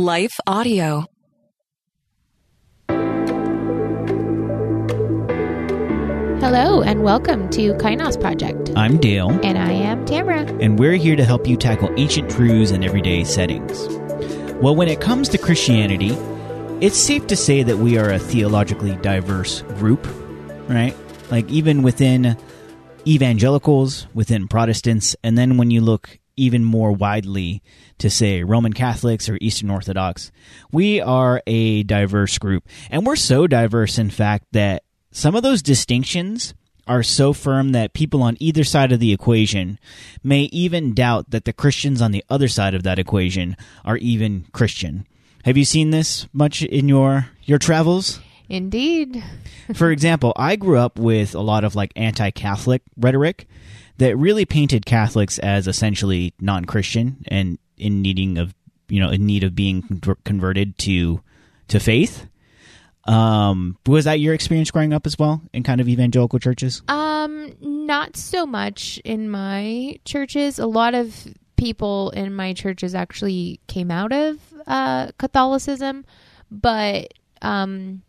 Life Audio. Hello and welcome to Kainos Project. I'm Dale, And I am Tamara. and we're here to help you tackle ancient truths in everyday settings. Well, when it comes to Christianity, it's safe to say that we are a theologically diverse group, right? Like, even within evangelicals, within Protestants, and then when you look even more widely to say Roman Catholics or Eastern Orthodox, we are a diverse group. And we're so diverse, in fact, that some of those distinctions are so firm that people on either side of the equation may even doubt that the Christians on the other side of that equation are even Christian. Have you seen this much in your your travels? Indeed. For example, I grew up with a lot of like anti-Catholic rhetoric that really painted Catholics as essentially non-Christian and in needing of you know in need of being converted to to faith. Um, was that your experience growing up as well in kind of evangelical churches? Um, not so much in my churches. A lot of people in my churches actually came out of uh, Catholicism, but um,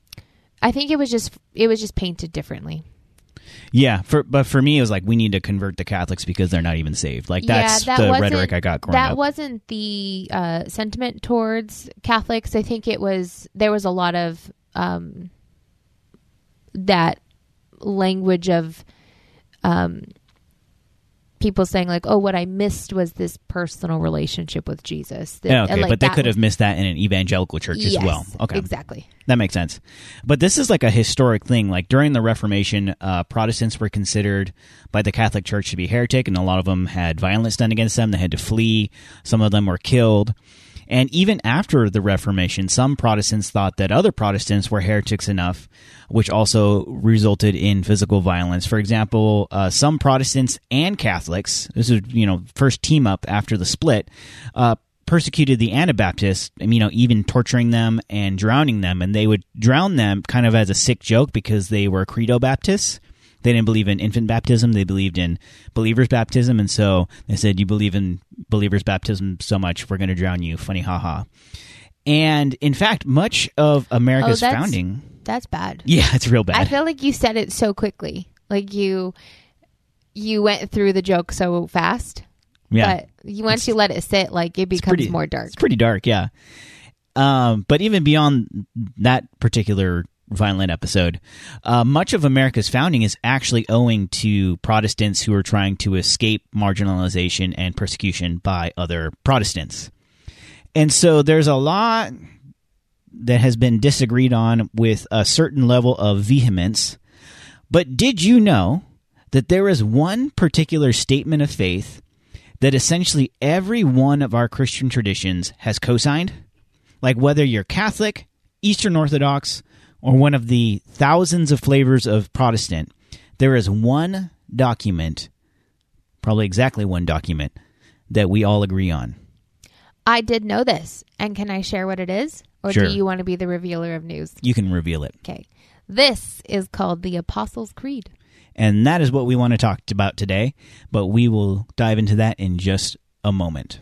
I think it was just it was just painted differently. Yeah, for but for me it was like we need to convert the Catholics because they're not even saved. Like that's yeah, that the rhetoric I got growing That up. wasn't the uh, sentiment towards Catholics. I think it was there was a lot of um, that language of um, people saying like, "Oh, what I missed was this personal relationship with Jesus." That- Yeah, okay, and, like, but they could have missed that in an evangelical church as well. Okay, exactly. That makes sense. But this is like a historic thing. Like during the Reformation, uh, Protestants were considered by the Catholic Church to be heretic, and a lot of them had violence done against them. They had to flee. Some of them were killed. And even after the Reformation, some Protestants thought that other Protestants were heretics enough, which also resulted in physical violence. For example, uh, some Protestants and Catholics, this is, you know, first team up after the split, uh, persecuted the Anabaptists, you know, even torturing them and drowning them. And they would drown them kind of as a sick joke because they were credo Baptists. They didn't believe in infant baptism. They believed in believers' baptism. And so they said, You believe in believers' baptism so much, we're going to drown you. Funny, haha. And in fact, much of America's Oh, that's- founding. That's bad. Yeah, it's real bad. I feel like you said it so quickly. Like you you went through the joke so fast. yeah. But you, once you let it sit, like it becomes pretty- more dark. It's pretty dark, yeah. Um, but even beyond that particular violent episode, uh, much of America's founding is actually owing to Protestants who are trying to escape marginalization and persecution by other Protestants. And so there's a lot that has been disagreed on with a certain level of vehemence. But did you know that there is one particular statement of faith that essentially every one of our Christian traditions has co signed? Like whether you're Catholic, Eastern Orthodox, or one of the thousands of flavors of Protestant, there is one document, probably exactly one document, that we all agree on. I did know this. And can I share what it is? Or Sure. do you want to be the revealer of news? You can reveal it. Okay. This is called the Apostles' Creed. And that is what we want to talk about today, but we will dive into that in just a moment.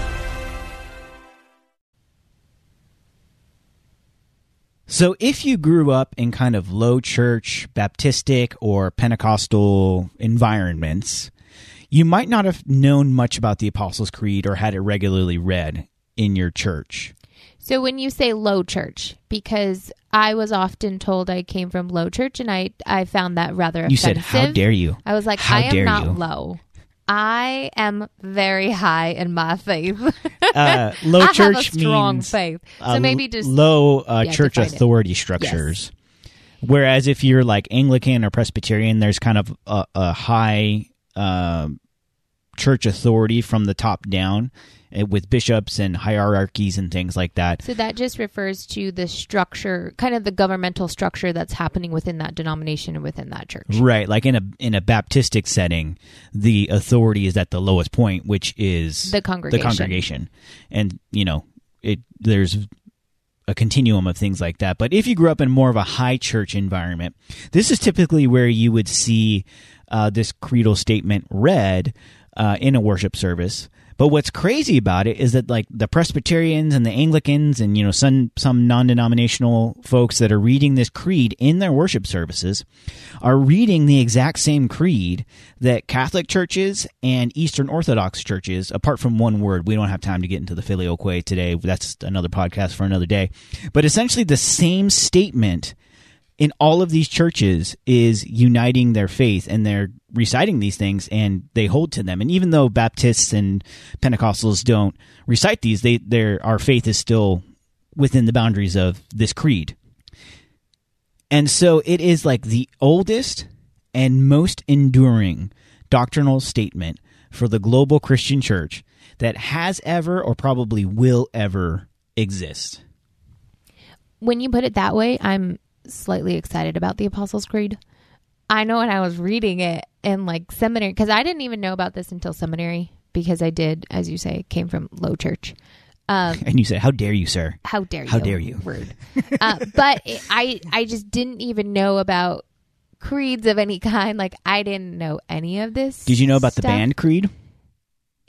So, if you grew up in kind of low church, Baptistic, or Pentecostal environments, you might not have known much about the Apostles' Creed or had it regularly read in your church. So when you say low church, because I was often told I came from low church, and I I found that rather offensive. You said, "How dare you?" I was like, How I am not you." low. I am very high in my faith. Uh, low I church have a strong means faith. So uh, maybe just low uh, yeah, church define it. authority structures. Whereas if you're like Anglican or Presbyterian, there's kind of a, a high um church authority from the top down with bishops and hierarchies and things like that. So that just refers to the structure, kind of the governmental structure that's happening within that denomination and within that church. Right, like in a in a Baptistic setting, the authority is at the lowest point, which is The congregation. The congregation, and you know, it there's a continuum of things like that. But if you grew up in more of a high church environment, this is typically where you would see uh, this creedal statement read uh, in a worship service. But what's crazy about it is that like the Presbyterians and the Anglicans and you know some some non-denominational folks that are reading this creed in their worship services are reading the exact same creed that Catholic churches and Eastern Orthodox churches, apart from one word, we don't have time to get into the filioque today. That's another podcast for another day. But essentially the same statement in all of these churches is uniting their faith and they're reciting these things and they hold to them. And even though Baptists and Pentecostals don't recite these, they their our faith is still within the boundaries of this creed. And so it is like the oldest and most enduring doctrinal statement for the global Christian church that has ever or probably will ever exist. When you put it that way, I'm slightly excited about the Apostles' Creed. I know when I was reading it in like seminary, because I didn't even know about this until seminary, because I did, as you say, came from low church. Um, And you said, "How dare you, sir?" how dare you? How dare you. Rude. uh, but it, I, I just didn't even know about creeds of any kind. Like I didn't know any of this. Did you know about the band creed?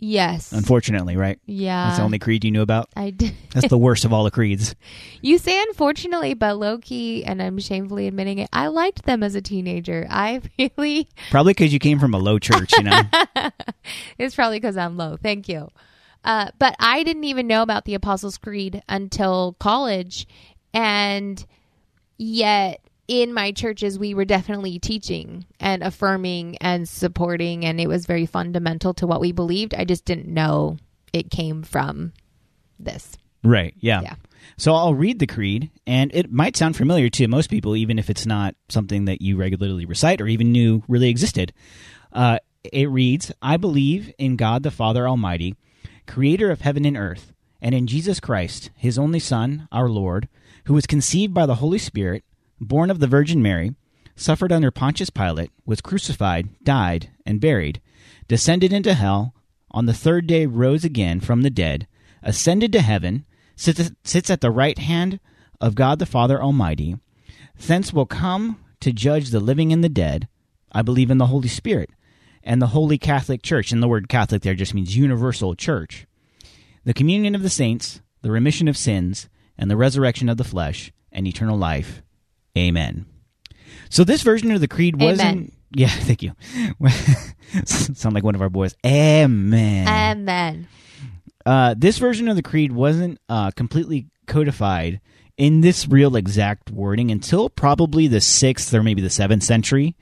Yes. Unfortunately, right? yeah. That's the only creed you knew about. I did. That's the worst of all the creeds. You say unfortunately, but low key, and I'm shamefully admitting it. I liked them as a teenager. I really. Probably because you came from a low church, you know. It's probably because I'm low. Thank you. Uh, but I didn't even know about the Apostles' Creed until college, and yet in my churches we were definitely teaching and affirming and supporting, and it was very fundamental to what we believed. I just didn't know it came from this. right? Yeah. Yeah. So I'll read the creed, and it might sound familiar to most people, even if it's not something that you regularly recite or even knew really existed. Uh, it reads, "I believe in God the Father Almighty, Creator of heaven and earth, and in Jesus Christ, His only Son, our Lord, who was conceived by the Holy Spirit, born of the Virgin Mary, suffered under Pontius Pilate, was crucified, died, and buried, descended into hell, on the third day rose again from the dead, ascended to heaven, sits, at the right hand of God the Father Almighty, thence will come to judge the living and the dead. I believe in the Holy Spirit and the Holy Catholic Church. And the word Catholic there just means universal church. The communion of the saints, the remission of sins, and the resurrection of the flesh, and eternal life. Amen. So this version of the creed wasn't. Amen. Yeah, thank you. Sound like one of our boys. Amen. Amen. Uh, this version of the creed wasn't uh, completely codified in this real exact wording until probably the sixth or maybe the seventh century.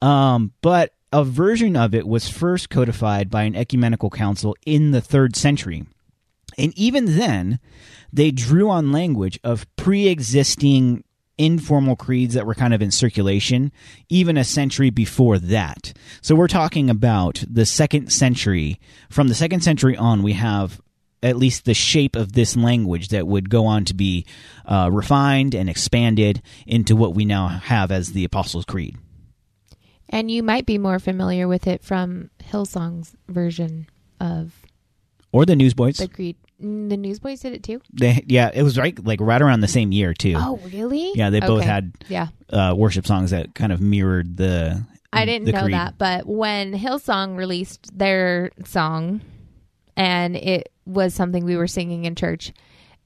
Um, but a version of it was first codified by an ecumenical council in the third century. And even then, they drew on language of pre existing informal creeds that were kind of in circulation even a century before that. So we're talking about the second century. From the second century on, we have at least the shape of this language that would go on to be uh, refined and expanded into what we now have as the Apostles' Creed. And you might be more familiar with it from Hillsong's version of Or the Newsboys. the Creed. The Newsboys did it too. They, yeah, it was right, like right around the same year too. Oh, really? Yeah, they both Okay. had Yeah, uh, worship songs that kind of mirrored the. I didn't the know creed. that, but when Hillsong released their song, and it was something we were singing in church,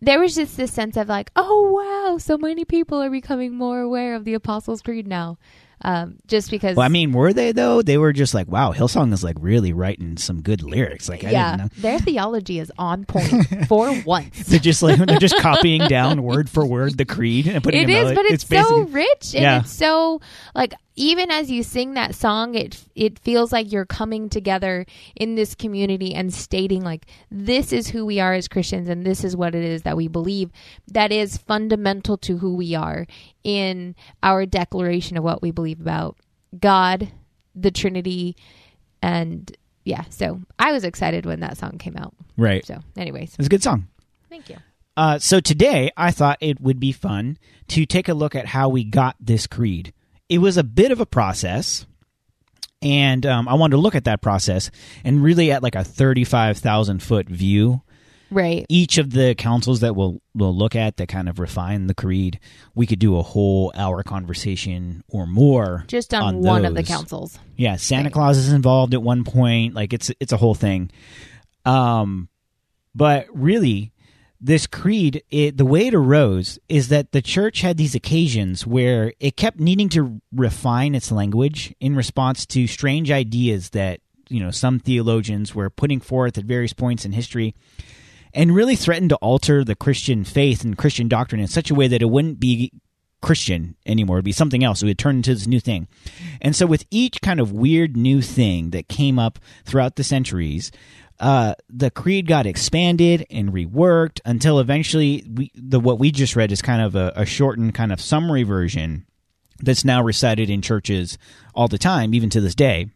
there was just this sense of like, oh wow, so many people are becoming more aware of the Apostles' Creed now. Um, just because. Well, I mean, were they though? They were just like, wow, Hillsong is like really writing some good lyrics. Like, I yeah, didn't know. their theology is on point for once. They're just like they're just copying down word for word the creed and putting It is, but it's, so rich and Yeah. it's so like even as you sing that song, it it feels like you're coming together in this community and stating like this is who we are as Christians and this is what it is that we believe that is fundamental to who we are in our declaration of what we believe about God, the Trinity, and yeah. So I was excited when that song came out. right. So, anyways, It's a good song. thank you. Uh, so today, I thought it would be fun to take a look at how we got this creed. It was a bit of a process, and um, I wanted to look at that process and really at like a thirty-five thousand foot view. Right. Each of the councils that we'll we'll look at that kind of refine the creed, we could do a whole hour conversation or more Just on, one of the councils. Yeah, Santa Right. Claus is involved at one point. Like it's it's a whole thing. Um, but really, this creed, it, the way it arose is that the church had these occasions where it kept needing to refine its language in response to strange ideas that you know some theologians were putting forth at various points in history and really threatened to alter the Christian faith and Christian doctrine in such a way that it wouldn't be Christian anymore. It'd be something else. It would turn into this new thing. And so, with each kind of weird new thing that came up throughout the centuries, uh, the creed got expanded and reworked until eventually, we, the what we just read is kind of a, a shortened, kind of summary version that's now recited in churches all the time, even to this day.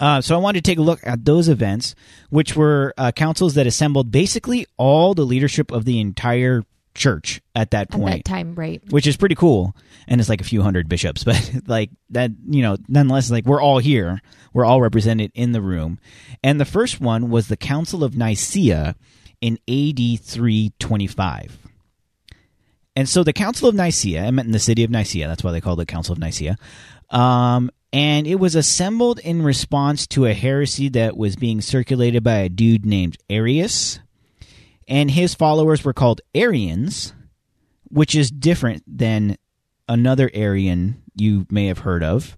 Uh, so I wanted to take a look at those events, which were uh, councils that assembled basically all the leadership of the entire church at that point. At that time, right. which is pretty cool. And it's like a few hundred bishops, but like that, you know, nonetheless, like we're all here. We're all represented in the room. And the first one was the Council of Nicaea in AD 325. And so the Council of Nicaea, I meant in the city of Nicaea, that's why they called it Council of Nicaea. Um, and it was assembled in response to a heresy that was being circulated by a dude named Arius. And his followers were called Arians, which is different than another Aryan you may have heard of.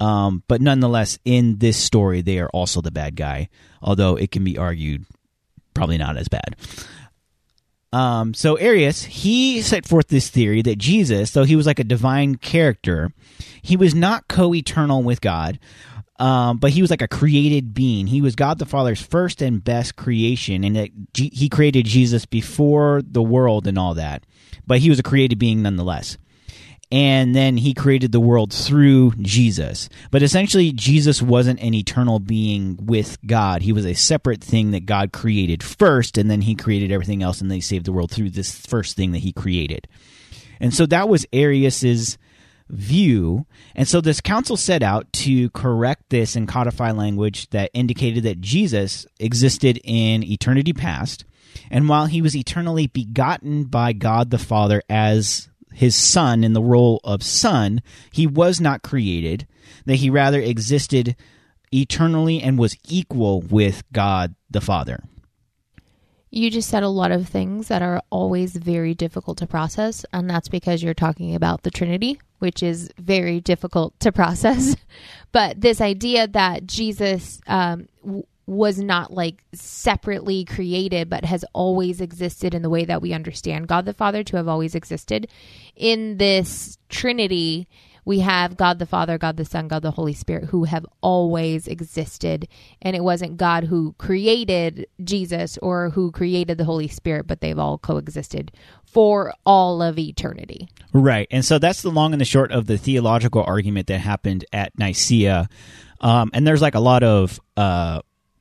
Um, but nonetheless, in this story, they are also the bad guy, although it can be argued probably not as bad. Um, so Arius, he set forth this theory that Jesus, though he was like a divine character, he was not co-eternal with God, um, but he was like a created being. He was God the Father's first and best creation, and G- he created Jesus before the world and all that. But he was a created being nonetheless and then he created the world through Jesus. But essentially, Jesus wasn't an eternal being with God. He was a separate thing that God created first, and then he created everything else, and they saved the world through this first thing that he created. And so that was Arius's view. And so this council set out to correct this and codify language that indicated that Jesus existed in eternity past. And while he was eternally begotten by God the Father as his son in the role of son, he was not created, that he rather existed eternally and was equal with God the Father. You just said a lot of things that are always very difficult to process, and that's because you're talking about the Trinity, which is very difficult to process. but this idea that Jesus um, w- was not like separately created, but has always existed in the way that we understand God the Father to have always existed in this Trinity. We have God the Father, God the Son, God the Holy Spirit, who have always existed. And it wasn't God who created Jesus or who created the Holy Spirit, but they've all coexisted for all of eternity. Right. And so that's the long and the short of the theological argument that happened at Nicaea. Um, and there's like a lot of uh,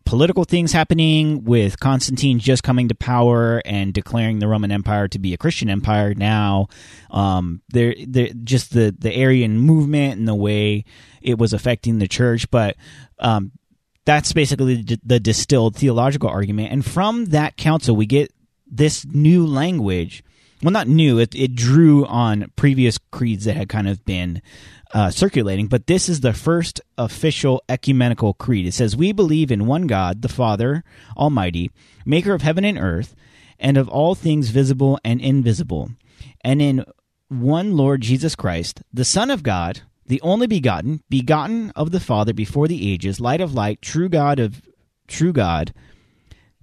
political things happening with Constantine just coming to power and declaring the Roman Empire to be a Christian empire now. Um, there, there, just the, the Arian movement and the way it was affecting the church. But um, that's basically the, the distilled theological argument. And from that council, we get this new language well not new it, it drew on previous creeds that had kind of been uh, circulating but this is the first official ecumenical creed. It says we believe in one god the father almighty maker of heaven and earth and of all things visible and invisible and in one lord jesus christ the son of god the only begotten, begotten of the Father before the ages, light of light, true God of true God,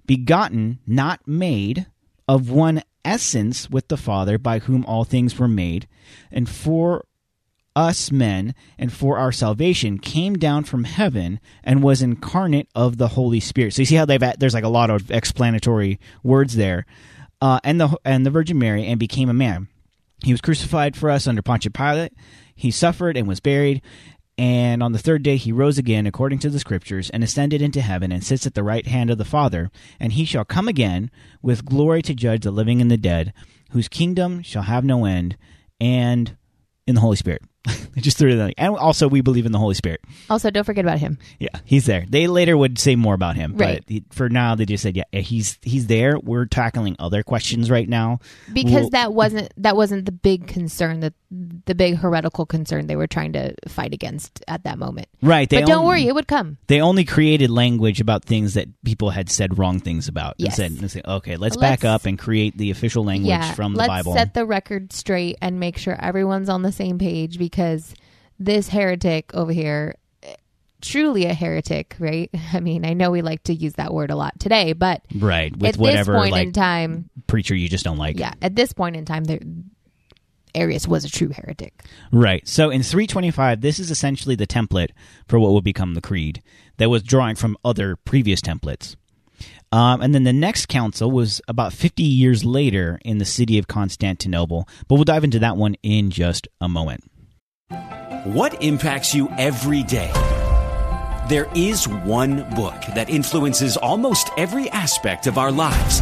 begotten, not made, of one essence with the Father, by whom all things were made, and for us men and for our salvation came down from heaven and was incarnate of the Holy Spirit. So you see how they've there's like a lot of explanatory words there, uh, and the and the Virgin Mary and became a man. He was crucified for us under Pontius Pilate. He suffered and was buried. And on the third day he rose again according to the Scriptures, and ascended into heaven, and sits at the right hand of the Father. And he shall come again with glory to judge the living and the dead, whose kingdom shall have no end, and in the Holy Spirit. I just threw it in. And also, we believe in the Holy Spirit. Also, don't forget about him. Yeah, he's there. They later would say more about him, Right. but for now, they just said, "Yeah, he's he's there." We're tackling other questions right now because Well- that wasn't that wasn't the big concern that the big heretical concern they were trying to fight against at that moment. Right. They but don't only- worry, it would come. They only created language about things that people had said wrong things about. Yes. And said, and said, okay, let's, Let's- back up and create the official language yeah, from the let's Bible. set the record straight and make sure everyone's on the same page because this heretic over here truly a heretic right i mean i know we like to use that word a lot today but right. With at whatever this point like in time preacher you just don't like. yeah at this point in time there arius was a true heretic Right. So in 325, this is essentially the template for what would become the creed that was drawing from other previous templates. Um, and then the next council was about 50 years later in the city of Constantinople, but we'll dive into that one in just a moment. What impacts you every day? There is one book that influences almost every aspect of our lives.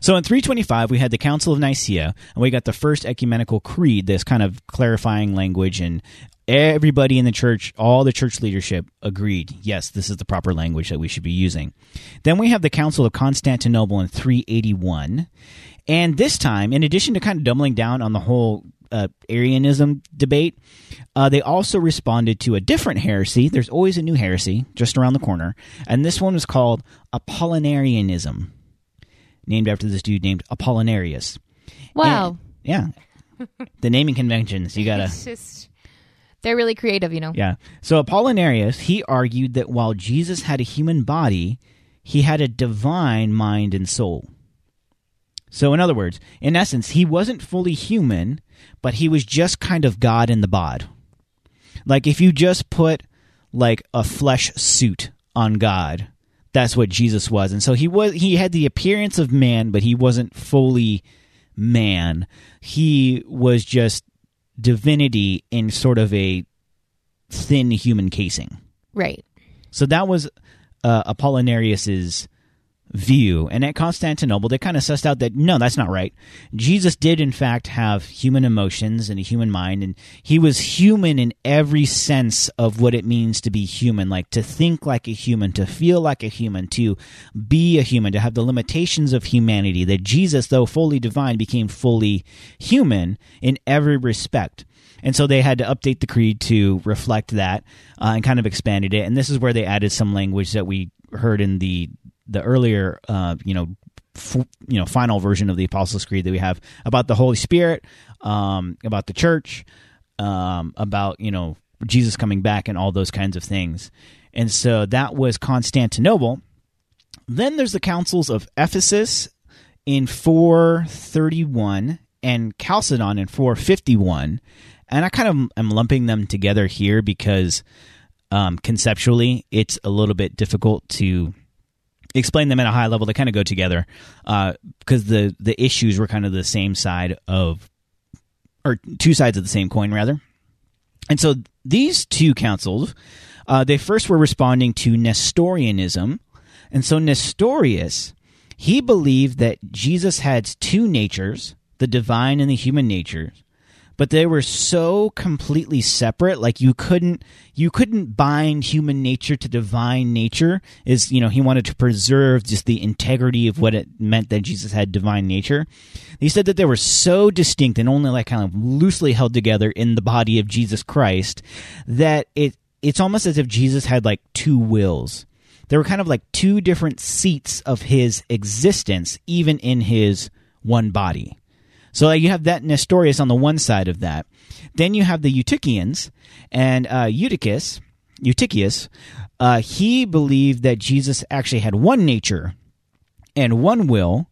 So in 325, we had the Council of Nicaea, and we got the first ecumenical creed, this kind of clarifying language, and everybody in the church, all the church leadership agreed, yes, this is the proper language that we should be using. Then we have the Council of Constantinople in 381, and this time, in addition to kind of doubling down on the whole uh, Arianism debate, uh, they also responded to a different heresy. There's always a new heresy just around the corner, and this one was called Apollinarianism named after this dude named Apollinarius. wow And- yeah. the naming conventions, you gotta. just they're really creative you know Yeah. So Apollinarius, he argued that while Jesus had a human body, he had a divine mind and soul. So, in other words, in essence, he wasn't fully human, but he was just kind of God in the bod. Like if you just put like a flesh suit on God, that's what Jesus was. And so he was he had the appearance of man, but he wasn't fully man. He was just divinity in sort of a thin human casing. right So that was uh, Apollinarius's view. And at Constantinople, they kind of sussed out that no, that's not right. Jesus did, in fact, have human emotions and a human mind, and he was human in every sense of what it means to be human like to think like a human, to feel like a human, to be a human, to have the limitations of humanity. That Jesus, though fully divine, became fully human in every respect. And so they had to update the creed to reflect that uh, and kind of expanded it. And this is where they added some language that we heard in the the earlier uh, you know f- you know final version of the Apostles' Creed that we have about the Holy Spirit, um, about the church, um, about you know Jesus coming back and all those kinds of things. And so that was Constantinople. Then there's the councils of Ephesus in 431 and Chalcedon in 451. And I kind of am lumping them together here because um, conceptually it's a little bit difficult to explain them at a high level. They kind of go together because uh, the the issues were kind of the same side of, or two sides of the same coin, rather. And so these two councils, uh, they first were responding to Nestorianism, and so Nestorius, he believed that Jesus had two natures, the divine and the human natures, but they were so completely separate. Like you couldn't you couldn't bind human nature to divine nature is you know he wanted to preserve just the integrity of what it meant that jesus had divine nature. He said that they were so distinct and only like kind of loosely held together in the body of jesus christ that it it's almost as if jesus had like two wills. There were kind of like two different seats of his existence even in his one body so you have that Nestorius on the one side of that. Then you have the Eutychians and uh, Eutychus. Eutychius, uh, he believed that Jesus actually had one nature and one will.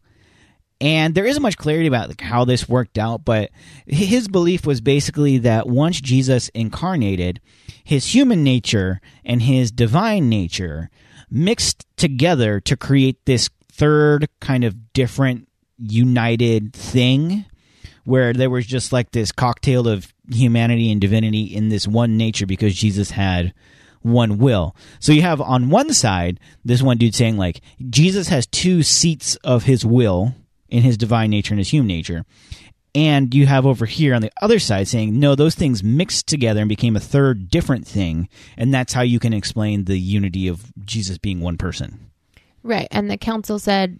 And there isn't much clarity about like, how this worked out, but his belief was basically that once Jesus incarnated, his human nature and his divine nature mixed together to create this third kind of different united thing where there was just like this cocktail of humanity and divinity in this one nature because Jesus had one will. So you have on one side this one dude saying like Jesus has two seats of his will in his divine nature and his human nature. And you have over here on the other side saying, no, those things mixed together and became a third different thing. And that's how you can explain the unity of Jesus being one person. Right. And the council said,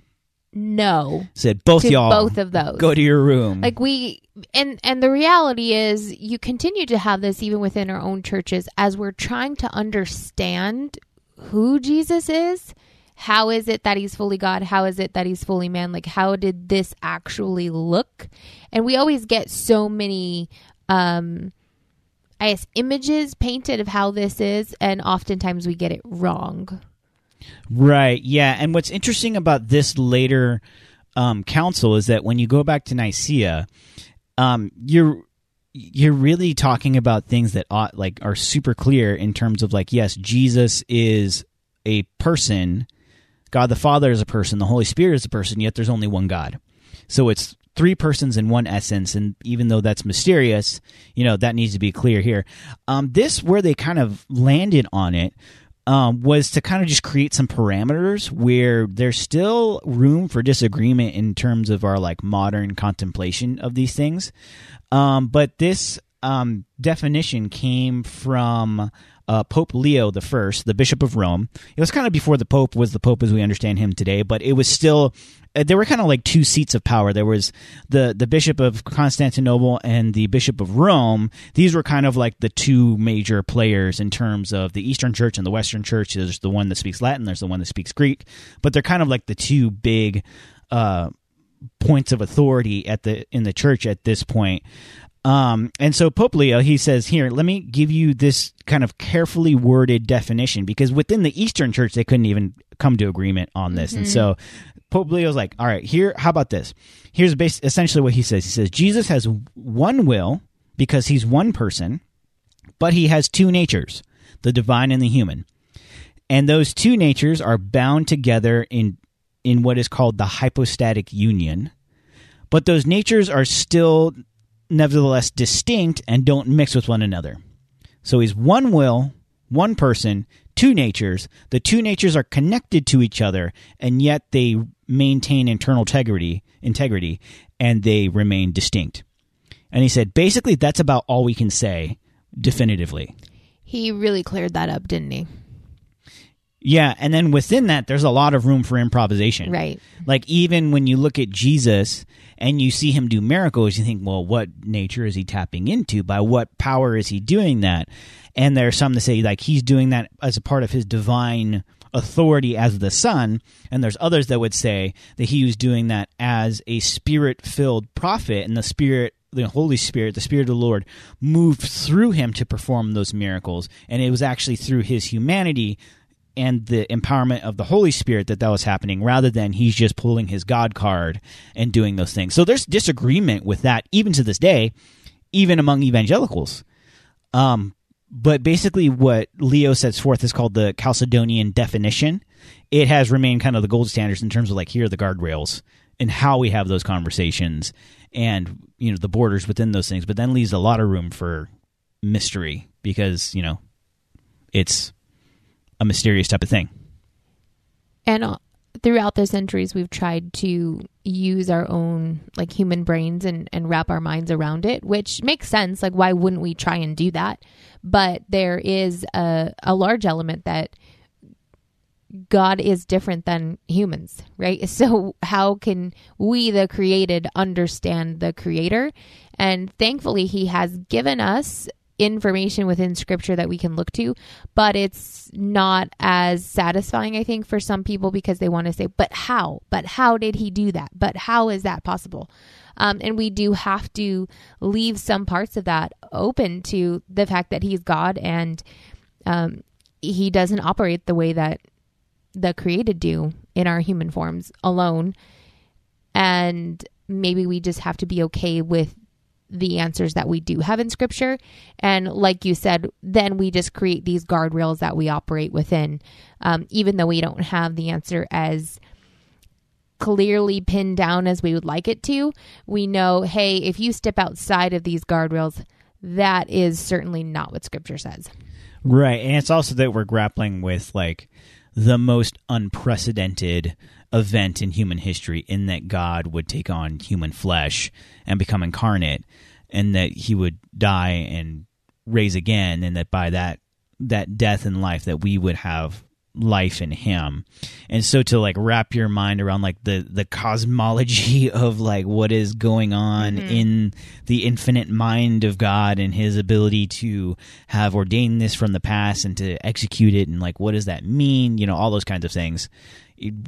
no said both to y'all both of those. go to your room. Like we and and the reality is you continue to have this even within our own churches as we're trying to understand who jesus is. How is it that he's fully god? How is it that he's fully man? Like how did this actually look? And we always get so many um i guess images painted of how this is and oftentimes we get it wrong Right. Yeah. And what's interesting about this later um, council is that when you go back to Nicaea, um, you're you're really talking about things that ought, like are super clear in terms of like yes, Jesus is a person, God the Father is a person, the Holy Spirit is a person, yet there's only one God. So it's three persons in one essence and even though that's mysterious you know that needs to be clear here um, this where they kind of landed on it um, was to kind of just create some parameters where there's still room for disagreement in terms of our like modern contemplation of these things. Um, but this um, definition came from uh, Pope Leo the First, the Bishop of Rome. It was kind of before the Pope was the Pope as we understand him today, but it was still uh, there were kind of like two seats of power. There was the the Bishop of Constantinople and the Bishop of Rome. These were kind of like the two major players in terms of the Eastern Church and the Western Church. There's the one that speaks Latin. There's the one that speaks Greek, but they're kind of like the two big. Uh, points of authority at the in the church at this point um, and so Pope Leo, he says, here, let me give you this kind of carefully worded definition because within the Eastern Church, they couldn't even come to agreement on this. Mm-hmm. And so Pope Leo's like, all right, here, how about this? Here's base, essentially what he says. He says, Jesus has one will because he's one person, but he has two natures, the divine and the human. And those two natures are bound together in, in what is called the hypostatic union. But those natures are still nevertheless distinct and don't mix with one another. So he's one will, one person, two natures. The two natures are connected to each other, and yet they maintain internal integrity, integrity, and they remain distinct. And he said, basically, that's about all we can say definitively. He really cleared that up, didn't he? Yeah, and then within that, there's a lot of room for improvisation. Right. Like even when you look at Jesus and you see him do miracles, you think, well, what nature is he tapping into? By what power is he doing that? And there are some that say like he's doing that as a part of his divine authority as the Son, and there's others that would say that he was doing that as a spirit filled prophet, and the Spirit, the Holy Spirit, the Spirit of the Lord moved through him to perform those miracles, and it was actually through his humanity and the empowerment of the Holy Spirit that that was happening rather than he's just pulling his God card and doing those things. So there's disagreement with that even to this day, even among evangelicals. Um, but basically, what Leo sets forth is called the Chalcedonian definition. It has remained kind of the gold standards in terms of like here are the guardrails and how we have those conversations and you know the borders within those things. But then leaves a lot of room for mystery because you know it's a mysterious type of thing. And uh, throughout the centuries, we've tried to use our own like human brains and, and wrap our minds around it, which makes sense. Like, why wouldn't we try and do that? But there is a, a large element that God is different than humans, right? So, how can we, the created, understand the creator? And thankfully, He has given us information within scripture that we can look to, but it's not as satisfying, I think, for some people because they want to say, but how? But how did he do that? But how is that possible? Um, and we do have to leave some parts of that open to the fact that he's God and um, he doesn't operate the way that the created do in our human forms alone. And maybe we just have to be okay with the answers that we do have in scripture. And like you said, then we just create these guardrails that we operate within, um, even though we don't have the answer as clearly pinned down as we would like it to. We know, hey, if you step outside of these guardrails, that is certainly not what scripture says. Right. And it's also that we're grappling with like the most unprecedented event in human history in that God would take on human flesh and become incarnate and that he would die and raise again and that by that that death and life that we would have life in him. And so to like wrap your mind around like the the cosmology of like what is going on mm-hmm. in the infinite mind of god and his ability to have ordained this from the past and to execute it and like what does that mean? You know all those kinds of things.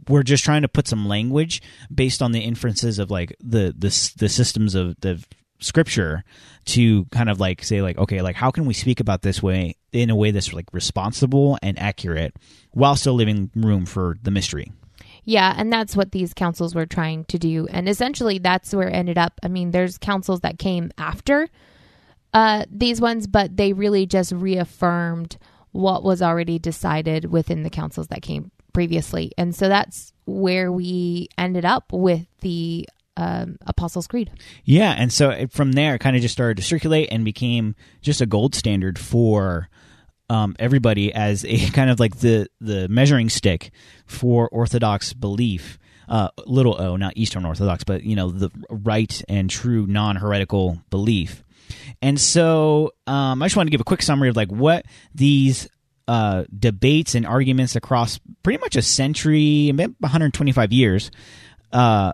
We're just trying to put some language based on the inferences of like the the the systems of the scripture to kind of like say like okay like how can we speak about this way in a way that's like responsible and accurate while still leaving room for the mystery? Yeah and that's what these councils were trying to do. And essentially that's where it ended up. I mean there's councils that came after uh, these ones but they really just reaffirmed what was already decided within the councils that came previously. And so that's where we ended up with the um, Apostles' Creed. Yeah. And so from there, it kind of just started to circulate and became just a gold standard for. Um, everybody as a kind of like the the measuring stick for Orthodox belief, uh, little o, not Eastern Orthodox, but you know the right and true non heretical belief. And so um, I just want to give a quick summary of like what these uh, debates and arguments across pretty much a century, 125 years, uh,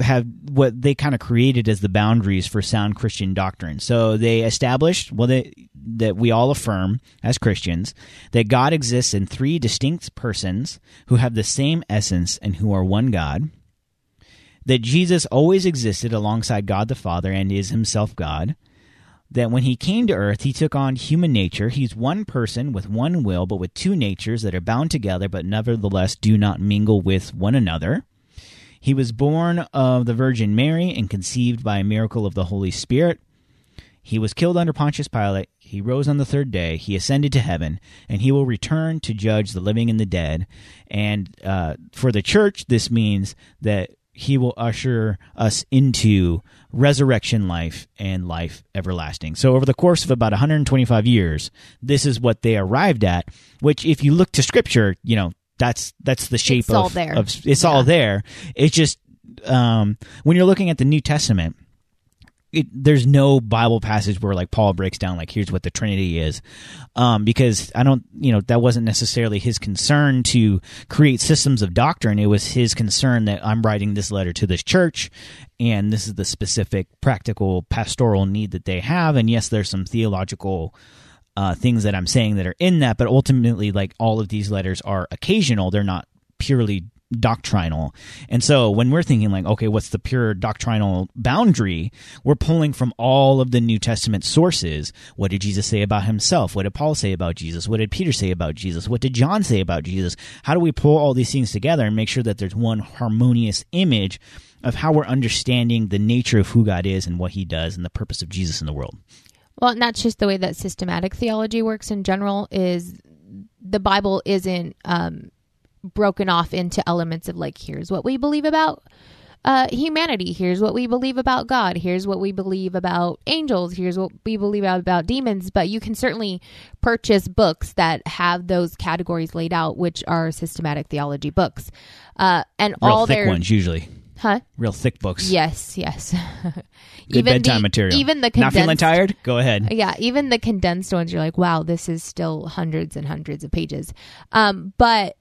have what they kind of created as the boundaries for sound Christian doctrine. So they established, well, they, that we all affirm as Christians that God exists in three distinct persons who have the same essence and who are one God. That Jesus always existed alongside God the Father and is himself God that when he came to earth, he took on human nature. He's one person with one will, but with two natures that are bound together, but nevertheless do not mingle with one another. He was born of the Virgin Mary and conceived by a miracle of the Holy Spirit. He was killed under Pontius Pilate. He rose on the third day. He ascended to heaven, and he will return to judge the living and the dead. And uh, for the church, this means that he will usher us into resurrection life and life everlasting. So over the course of about 125 years, this is what they arrived at, which if you look to scripture, you know, that's that's the shape it's of, all there. of it's yeah. all there. It's just um, when you're looking at the New Testament, it, there's no Bible passage where like Paul breaks down like here's what the Trinity is, um, because I don't you know that wasn't necessarily his concern to create systems of doctrine. It was his concern that I'm writing this letter to this church, and this is the specific practical pastoral need that they have. And yes, there's some theological uh, things that I'm saying that are in that, but ultimately, like all of these letters are occasional. They're not purely doctrinal. And so when we're thinking like, okay, what's the pure doctrinal boundary? We're pulling from all of the New Testament sources. What did Jesus say about himself? What did Paul say about Jesus? What did Peter say about Jesus? What did John say about Jesus? How do we pull all these things together and make sure that there's one harmonious image of how we're understanding the nature of who God is and what he does and the purpose of Jesus in the world? Well, and that's just the way that systematic theology works in general is the Bible isn't um, broken off into elements of like here's what we believe about uh, humanity. Here's what we believe about God. Here's what we believe about angels. Here's what we believe about demons. But you can certainly purchase books that have those categories laid out, which are systematic theology books. Uh, and Real all thick their ones usually. Huh? Real thick books. Yes, yes. Good bedtime the, material. Even the Not feeling condensed- tired? Go ahead. yeah, even the condensed ones, you're like, wow, this is still hundreds and hundreds of pages. Um, but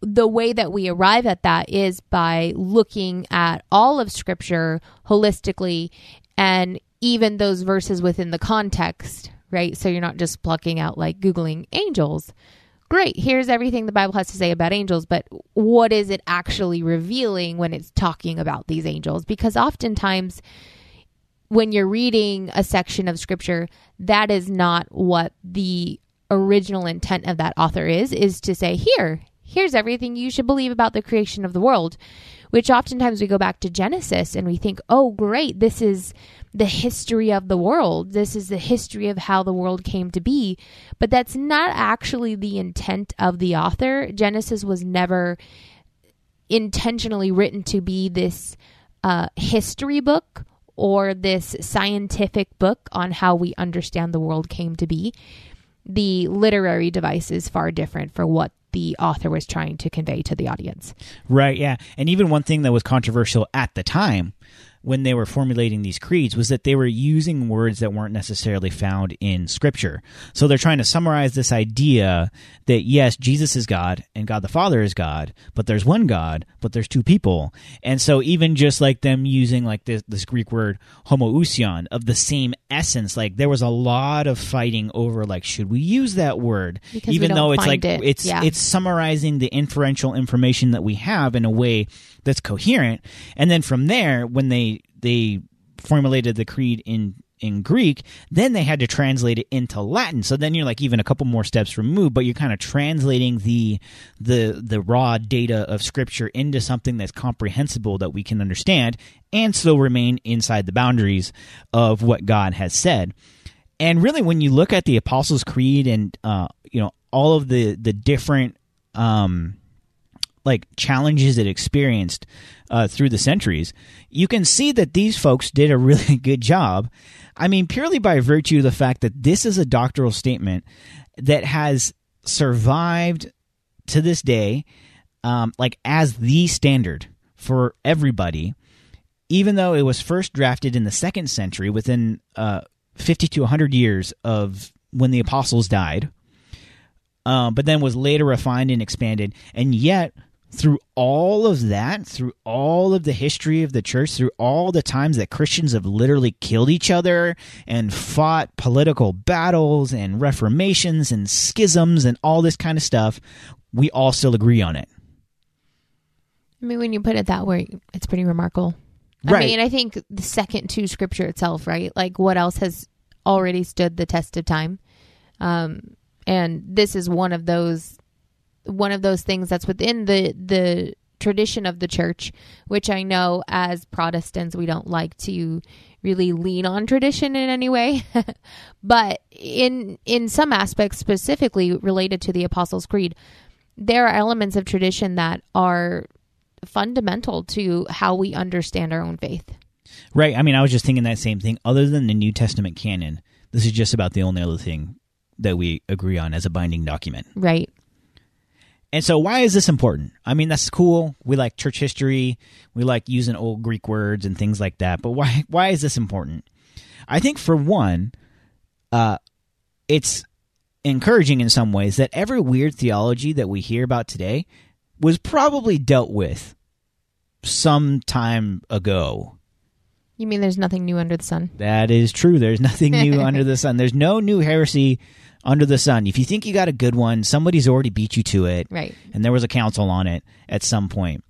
the way that we arrive at that is by looking at all of Scripture holistically and even those verses within the context, right? So you're not just plucking out like Googling angels. Great, here's everything the Bible has to say about angels, but what is it actually revealing when it's talking about these angels? Because oftentimes, when you're reading a section of scripture, that is not what the original intent of that author is, is to say, here, here's everything you should believe about the creation of the world. Which oftentimes we go back to Genesis and we think, oh, great, this is the history of the world. This is the history of how the world came to be. But that's not actually the intent of the author. Genesis was never intentionally written to be this uh, history book or this scientific book on how we understand the world came to be. The literary device is far different for what the author was trying to convey to the audience. Right, yeah. And even one thing that was controversial at the time when they were formulating these creeds was that they were using words that weren't necessarily found in scripture. So they're trying to summarize this idea that yes, Jesus is God and God the Father is God, but there's one God, but there's two people. And so even just like them using like this, this Greek word homoousion of the same essence, like there was a lot of fighting over like should we use that word Because even though it's like it. it's Yeah. it's summarizing the inferential information that we have in a way that's coherent. And then from there when they they formulated the creed in in Greek then they had to translate it into Latin. So then you're like even a couple more steps removed but you're kind of translating the the the raw data of scripture into something that's comprehensible that we can understand and still remain inside the boundaries of what God has said. And really when you look at the apostles creed and uh you know all of the the different um like challenges it experienced uh, through the centuries, you can see that these folks did a really good job. I mean, purely by virtue of the fact that this is a doctoral statement that has survived to this day, um, like as the standard for everybody, even though it was first drafted in the second century, within uh, 50 to 100 years of when the apostles died um, but then was later refined and expanded. And yet, through all of that, through all of the history of the church, through all the times that Christians have literally killed each other and fought political battles and reformations and schisms and all this kind of stuff, we all still agree on it. I mean, when you put it that way, it's pretty remarkable. Right. I mean, I think the second to scripture itself, right? Like, what else has already stood the test of time? Um, and this is one of those one of those things that's within the the tradition of the church, which I know as Protestants we don't like to really lean on tradition in any way, but in in some aspects specifically related to the Apostles' Creed, there are elements of tradition that are fundamental to how we understand our own faith. Right. I mean, I was just thinking that same thing. Other than the New Testament canon, this is just about the only other thing that we agree on as a binding document. Right. And so, why is this important? I mean, that's cool. We like church history. We like using old Greek words and things like that. But why? Why is this important? I think for one, uh, it's encouraging in some ways that every weird theology that we hear about today was probably dealt with some time ago. You mean there's nothing new under the sun? That is true. There's nothing new under the sun. There's no new heresy under the sun. If you think you got a good one, somebody's already beat you to it. Right. And there was a council on it at some point.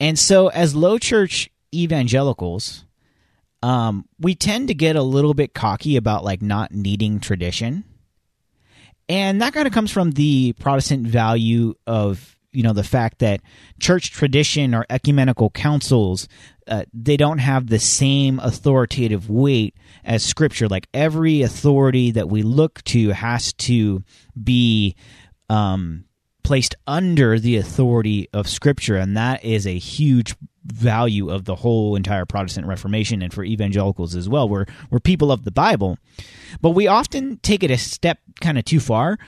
And so, as low church evangelicals, um, we tend to get a little bit cocky about like not needing tradition. And that kind of comes from the Protestant value of you know the fact that church tradition or ecumenical councils uh, they don't have the same authoritative weight as scripture. Like every authority that we look to has to be um, placed under the authority of scripture and that is a huge value of the whole entire protestant reformation and for evangelicals as well we're, we're people of the bible. But we often take it a step kind of too far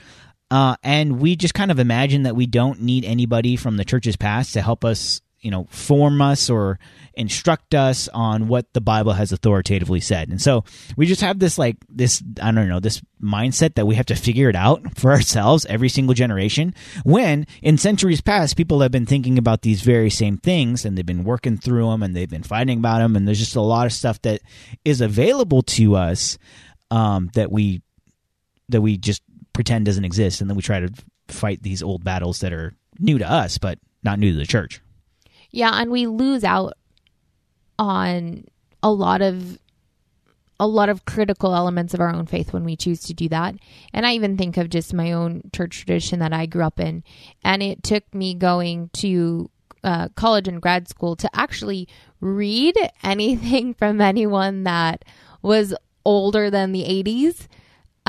uh, and we just kind of imagine that we don't need anybody from the church's past to help us, you know, form us or instruct us on what the Bible has authoritatively said. And so we just have this, like, this, I don't know, this mindset that we have to figure it out for ourselves every single generation. When in centuries past, people have been thinking about these very same things and they've been working through them and they've been fighting about them. And there's just a lot of stuff that is available to us um, that we that we just pretend doesn't exist, and then we try to fight these old battles that are new to us, but not new to the church. Yeah, and we lose out on a lot of a lot of critical elements of our own faith when we choose to do that. And I even think of just my own church tradition that I grew up in. And it took me going to uh, college and grad school to actually read anything from anyone that was older than the 80s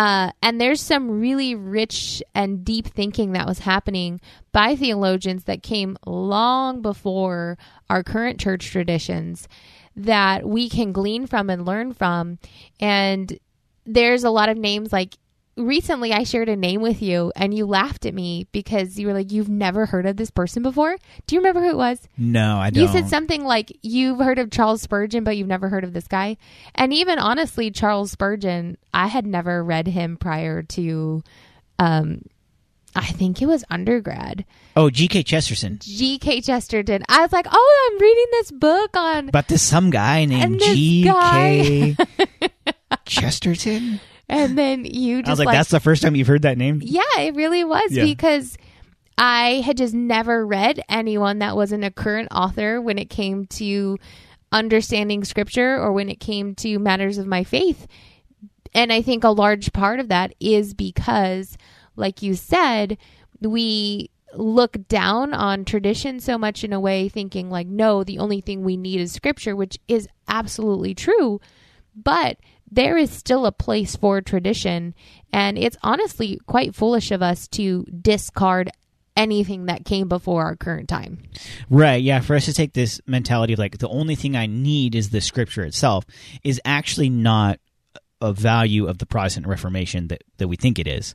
uh, and there's some really rich and deep thinking that was happening by theologians that came long before our current church traditions that we can glean from and learn from. And there's a lot of names like recently I shared a name with you and you laughed at me because you were like, You've never heard of this person before? Do you remember who it was? No, I don't. You said something like, You've heard of Charles Spurgeon, but you've never heard of this guy. And even honestly, Charles Spurgeon, I had never read him prior to um I think it was undergrad. Oh, G.K. Chesterton. G.K. Chesterton. I was like, oh, I'm reading this book on. But this some guy named G.K. Chesterton? And then you just I was like, like, that's the first time you've heard that name? Yeah, it really was Yeah. because I had just never read anyone that wasn't a current author when it came to understanding scripture or when it came to matters of my faith. And I think a large part of that is because, like you said, we look down on tradition so much in a way, thinking like, no, the only thing we need is scripture, which is absolutely true. But there is still a place for tradition. And it's honestly quite foolish of us to discard anything that came before our current time. Right, yeah, for us to take this mentality of like the only thing I need is the scripture itself is actually not a value of the Protestant Reformation that, that we think it is.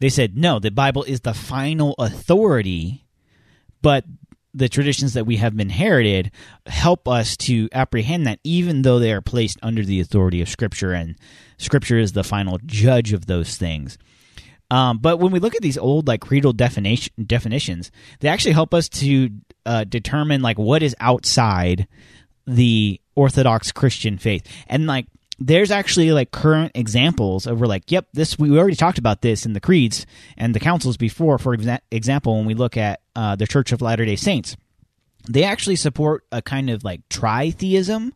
They said, no, the Bible is the final authority, but the traditions that we have inherited help us to apprehend that even though they are placed under the authority of Scripture, and Scripture is the final judge of those things. Um, but when we look at these old like creedal definition, definitions, they actually help us to uh, determine like what is outside the Orthodox Christian faith, and like there's actually like current examples of we're like, yep, this we already talked about this in the creeds and the councils before. For exa- example, when we look at uh, the Church of Latter Day Saints, they actually support a kind of like tritheism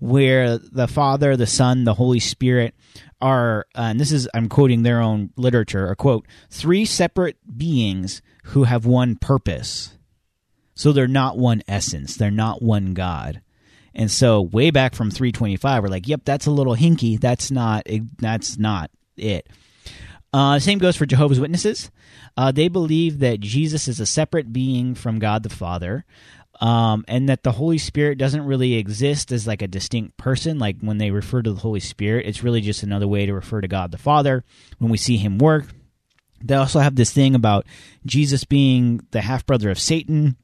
where the Father, the Son, the Holy Spirit are, uh, and this is, I'm quoting their own literature, a quote, three separate beings who have one purpose. So they're not one essence, they're not one God. And so way back from 325, we're like, yep, that's a little hinky. That's not, that's not it. Uh, same goes for Jehovah's Witnesses. Uh, they believe that Jesus is a separate being from God the Father, um, and that the Holy Spirit doesn't really exist as like a distinct person. Like when they refer to the Holy Spirit, it's really just another way to refer to God the Father when we see Him work. They also have this thing about Jesus being the half brother of Satan.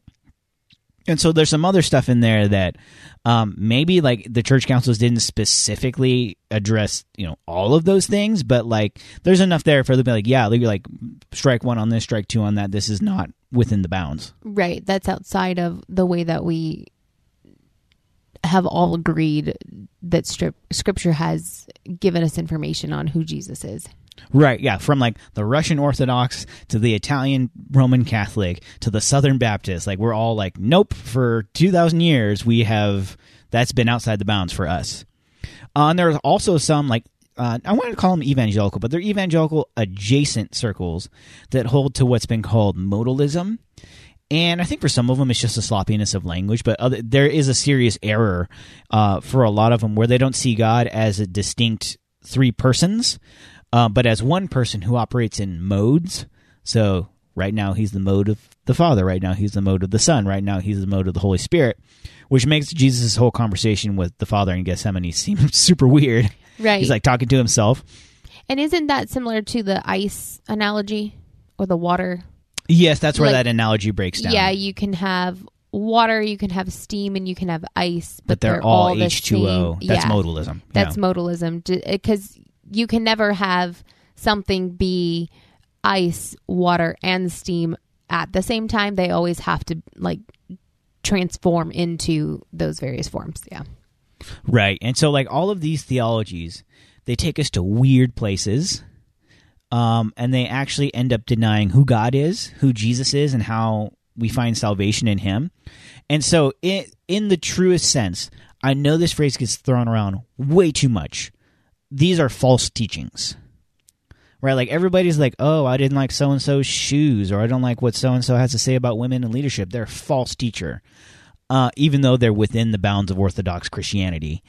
And so there's some other stuff in there that um, maybe like the church councils didn't specifically address, you know, all of those things, but like there's enough there for them to be like, yeah, you're like strike one on this, strike two on that. This is not within the bounds. Right. That's outside of the way that we have all agreed that strip, scripture has given us information on who Jesus is. Right, yeah, from like the Russian Orthodox to the Italian Roman Catholic to the Southern Baptist, like we're all like, nope, for 2,000 years we have, that's been outside the bounds for us. Uh, and there's also some like, uh, I want to call them evangelical, but they're evangelical adjacent circles that hold to what's been called modalism. And I think for some of them, it's just a sloppiness of language, but other, there is a serious error uh, for a lot of them where they don't see God as a distinct three persons, uh, but as one person who operates in modes. So right now he's the mode of the Father. Right now he's the mode of the Son. Right now he's the mode of the Holy Spirit, which makes Jesus' whole conversation with the Father in Gethsemane seem super weird. Right. He's like talking to himself. And isn't that similar to the ice analogy or the water? Yes, that's where Like- that analogy breaks down. Yeah, you can have water, you can have steam, and you can have ice, but, but they're, all, the H2O. same- That's yeah, modalism. That's yeah. modalism because you can never have something be ice, water, and steam at the same time. They always have to like transform into those various forms. Yeah. Right. And so like all of these theologies, they take us to weird places. Um, and they actually end up denying who God is, who Jesus is, and how we find salvation in him. And so in in the truest sense, I know this phrase gets thrown around way too much. These are false teachings. Right, like everybody's like, "Oh, I didn't like so and so's shoes," or "I don't like what so and so has to say about women in leadership." They're a false teacher, uh, even though they're within the bounds of Orthodox Christianity.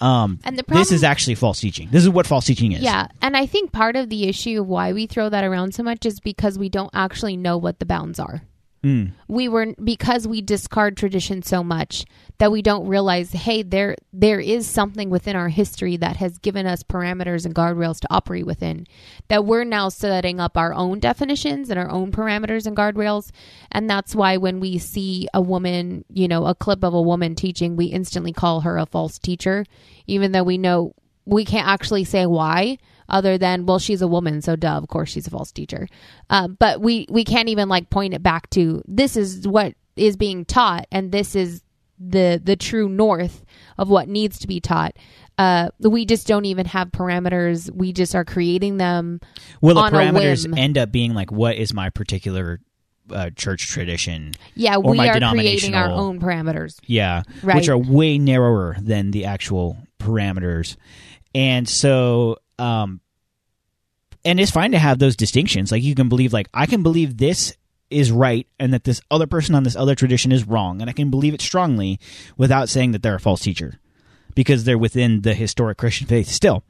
Um, And the problem, this is actually false teaching. This is what false teaching is. Yeah, and I think part of the issue of why we throw that around so much is because we don't actually know what the bounds are. Mm. We were because we discard tradition so much that we don't realize, hey, there there is something within our history that has given us parameters and guardrails to operate within. That we're now setting up our own definitions and our own parameters and guardrails, and that's why when we see a woman, you know, a clip of a woman teaching, we instantly call her a false teacher, even though we know we can't actually say why other than well she's a woman so duh of course she's a false teacher. Uh, but we we can't even like point it back to this is what is being taught and this is the the true north of what needs to be taught. Uh, we just don't even have parameters. We just are creating them Well, the parameters end up being like, what is my particular uh, church tradition? yeah we are creating our own parameters. Yeah, Right. which are way narrower than the actual parameters, and so um, and it's fine to have those distinctions. Like you can believe, like I can believe this is right, and that this other person on this other tradition is wrong, and I can believe it strongly without saying that they're a false teacher because they're within the historic Christian faith still.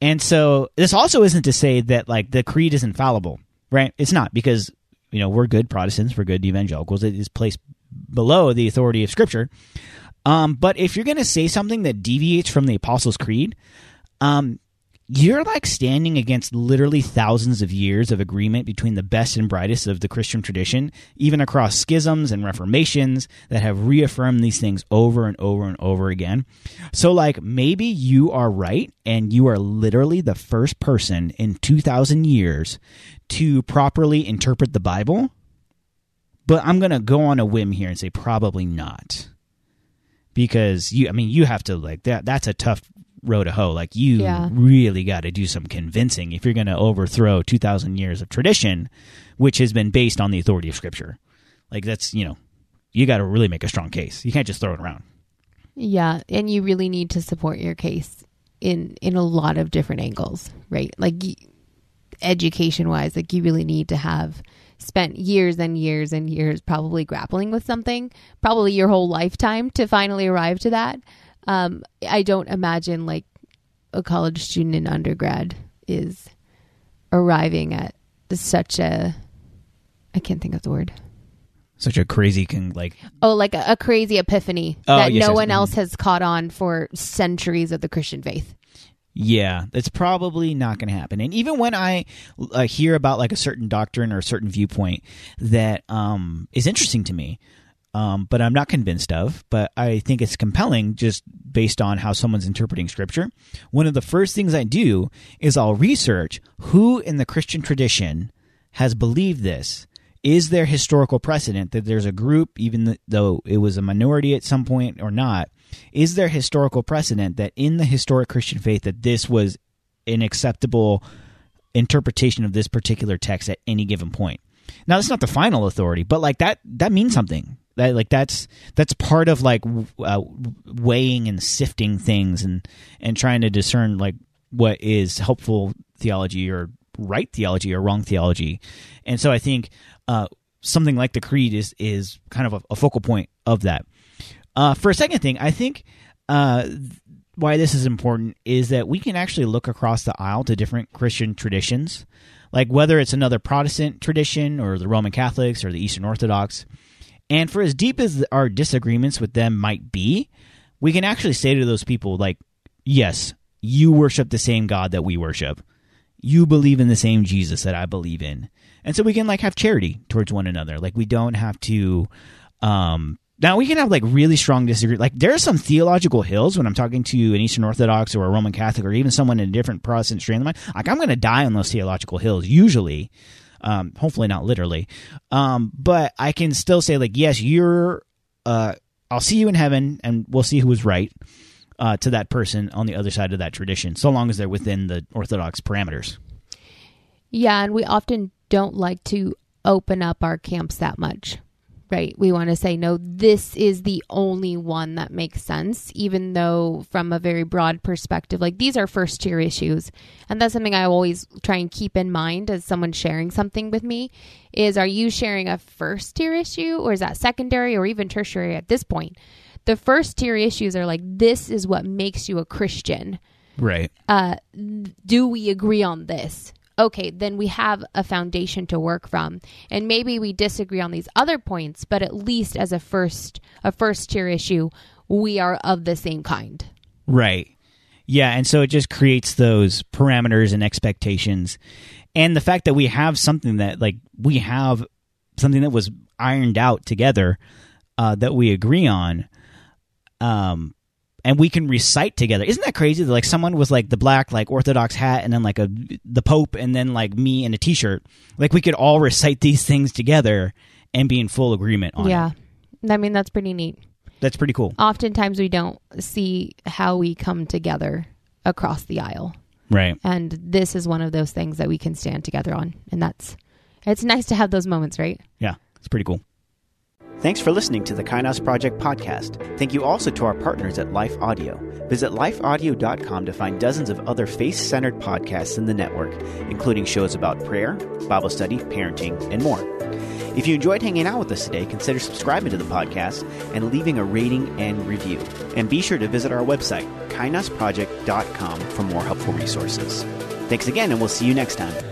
And so this also isn't to say that like the creed is infallible, right? It's not because you know we're good Protestants, we're good evangelicals. It is placed below the authority of Scripture. Um, but if you're going to say something that deviates from the Apostles' Creed, um, you're like standing against literally thousands of years of agreement between the best and brightest of the Christian tradition, even across schisms and reformations that have reaffirmed these things over and over and over again. So, like, maybe you are right, and you are literally the first person in 2,000 years to properly interpret the Bible. But I'm going to go on a whim here and say probably not because you i mean you have to like that that's a tough row to hoe like you Yeah. really got to do some convincing if you're going to overthrow 2000 years of tradition which has been based on the authority of scripture like that's you know you got to really make a strong case you can't just throw it around Yeah, and you really need to support your case in in a lot of different angles, right? Like education wise, like you really need to have spent years and years and years probably grappling with something, probably your whole lifetime to finally arrive to that. Um, I don't imagine like a college student in undergrad is arriving at such a I can't think of the word. such a crazy con- like Oh, like a, a crazy epiphany Oh, that yes, no yes. one else has caught on for centuries of the Christian faith. Yeah, that's probably not going to happen. And even when I uh, hear about like a certain doctrine or a certain viewpoint that um, is interesting to me, um, but I'm not convinced of, but I think it's compelling just based on how someone's interpreting scripture. One of the first things I do is I'll research who in the Christian tradition has believed this. Is there historical precedent that there's a group, even though it was a minority at some point or not, is there historical precedent that in the historic Christian faith that this was an acceptable interpretation of this particular text at any given point? Now, that's not the final authority, but like that that means something. That like that's that's part of like uh, weighing and sifting things and and trying to discern like what is helpful theology or right theology or wrong theology. And so I think uh, something like the creed is is kind of a, a focal point of that. Uh, for a second thing, I think uh, why this is important is that we can actually look across the aisle to different Christian traditions, like whether it's another Protestant tradition or the Roman Catholics or the Eastern Orthodox. And for as deep as our disagreements with them might be, we can actually say to those people, like, yes, you worship the same God that we worship. You believe in the same Jesus that I believe in. And so we can like have charity towards one another. Like we don't have to um now we can have like really strong disagreement. Like there are some theological hills when I'm talking to an Eastern Orthodox or a Roman Catholic or even someone in a different Protestant strain of mine. Like I'm going to die on those theological hills usually, um, hopefully not literally. Um, but I can still say like, yes, you're, uh, I'll see you in heaven and we'll see who was right, uh, to that person on the other side of that tradition, so long as they're within the Orthodox parameters. Yeah. And we often don't like to open up our camps that much. Right. We want to say, no, this is the only one that makes sense, even though, from a very broad perspective, like these are first tier issues. And that's something I always try and keep in mind as someone sharing something with me is are you sharing a first tier issue or is that secondary or even tertiary at this point? The first tier issues are like, this is what makes you a Christian. Right. Uh, do we agree on this? Okay, then we have a foundation to work from. And maybe we disagree on these other points, but at least as a first a first tier issue, we are of the same kind. Right. Yeah, and so it just creates those parameters and expectations. And the fact that we have something that like we have something that was ironed out together uh, that we agree on um and we can recite together. Isn't that crazy? That, like someone with like the black like Orthodox hat and then like a the Pope and then like me in a T-shirt. Like we could all recite these things together and be in full agreement on yeah. it. I mean that's pretty neat. That's pretty cool. Oftentimes we don't see how we come together across the aisle. Right. And this is one of those things that we can stand together on. And that's it's nice to have those moments, right? Yeah. It's pretty cool. Thanks for listening to the Kainos Project podcast. Thank you also to our partners at Life Audio. Visit lifeaudio.com to find dozens of other faith centered podcasts in the network, including shows about prayer, Bible study, parenting, and more. If you enjoyed hanging out with us today, consider subscribing to the podcast and leaving a rating and review. And be sure to visit our website, kainosproject.com, for more helpful resources. Thanks again, and we'll see you next time.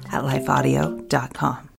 at lifeaudio.com.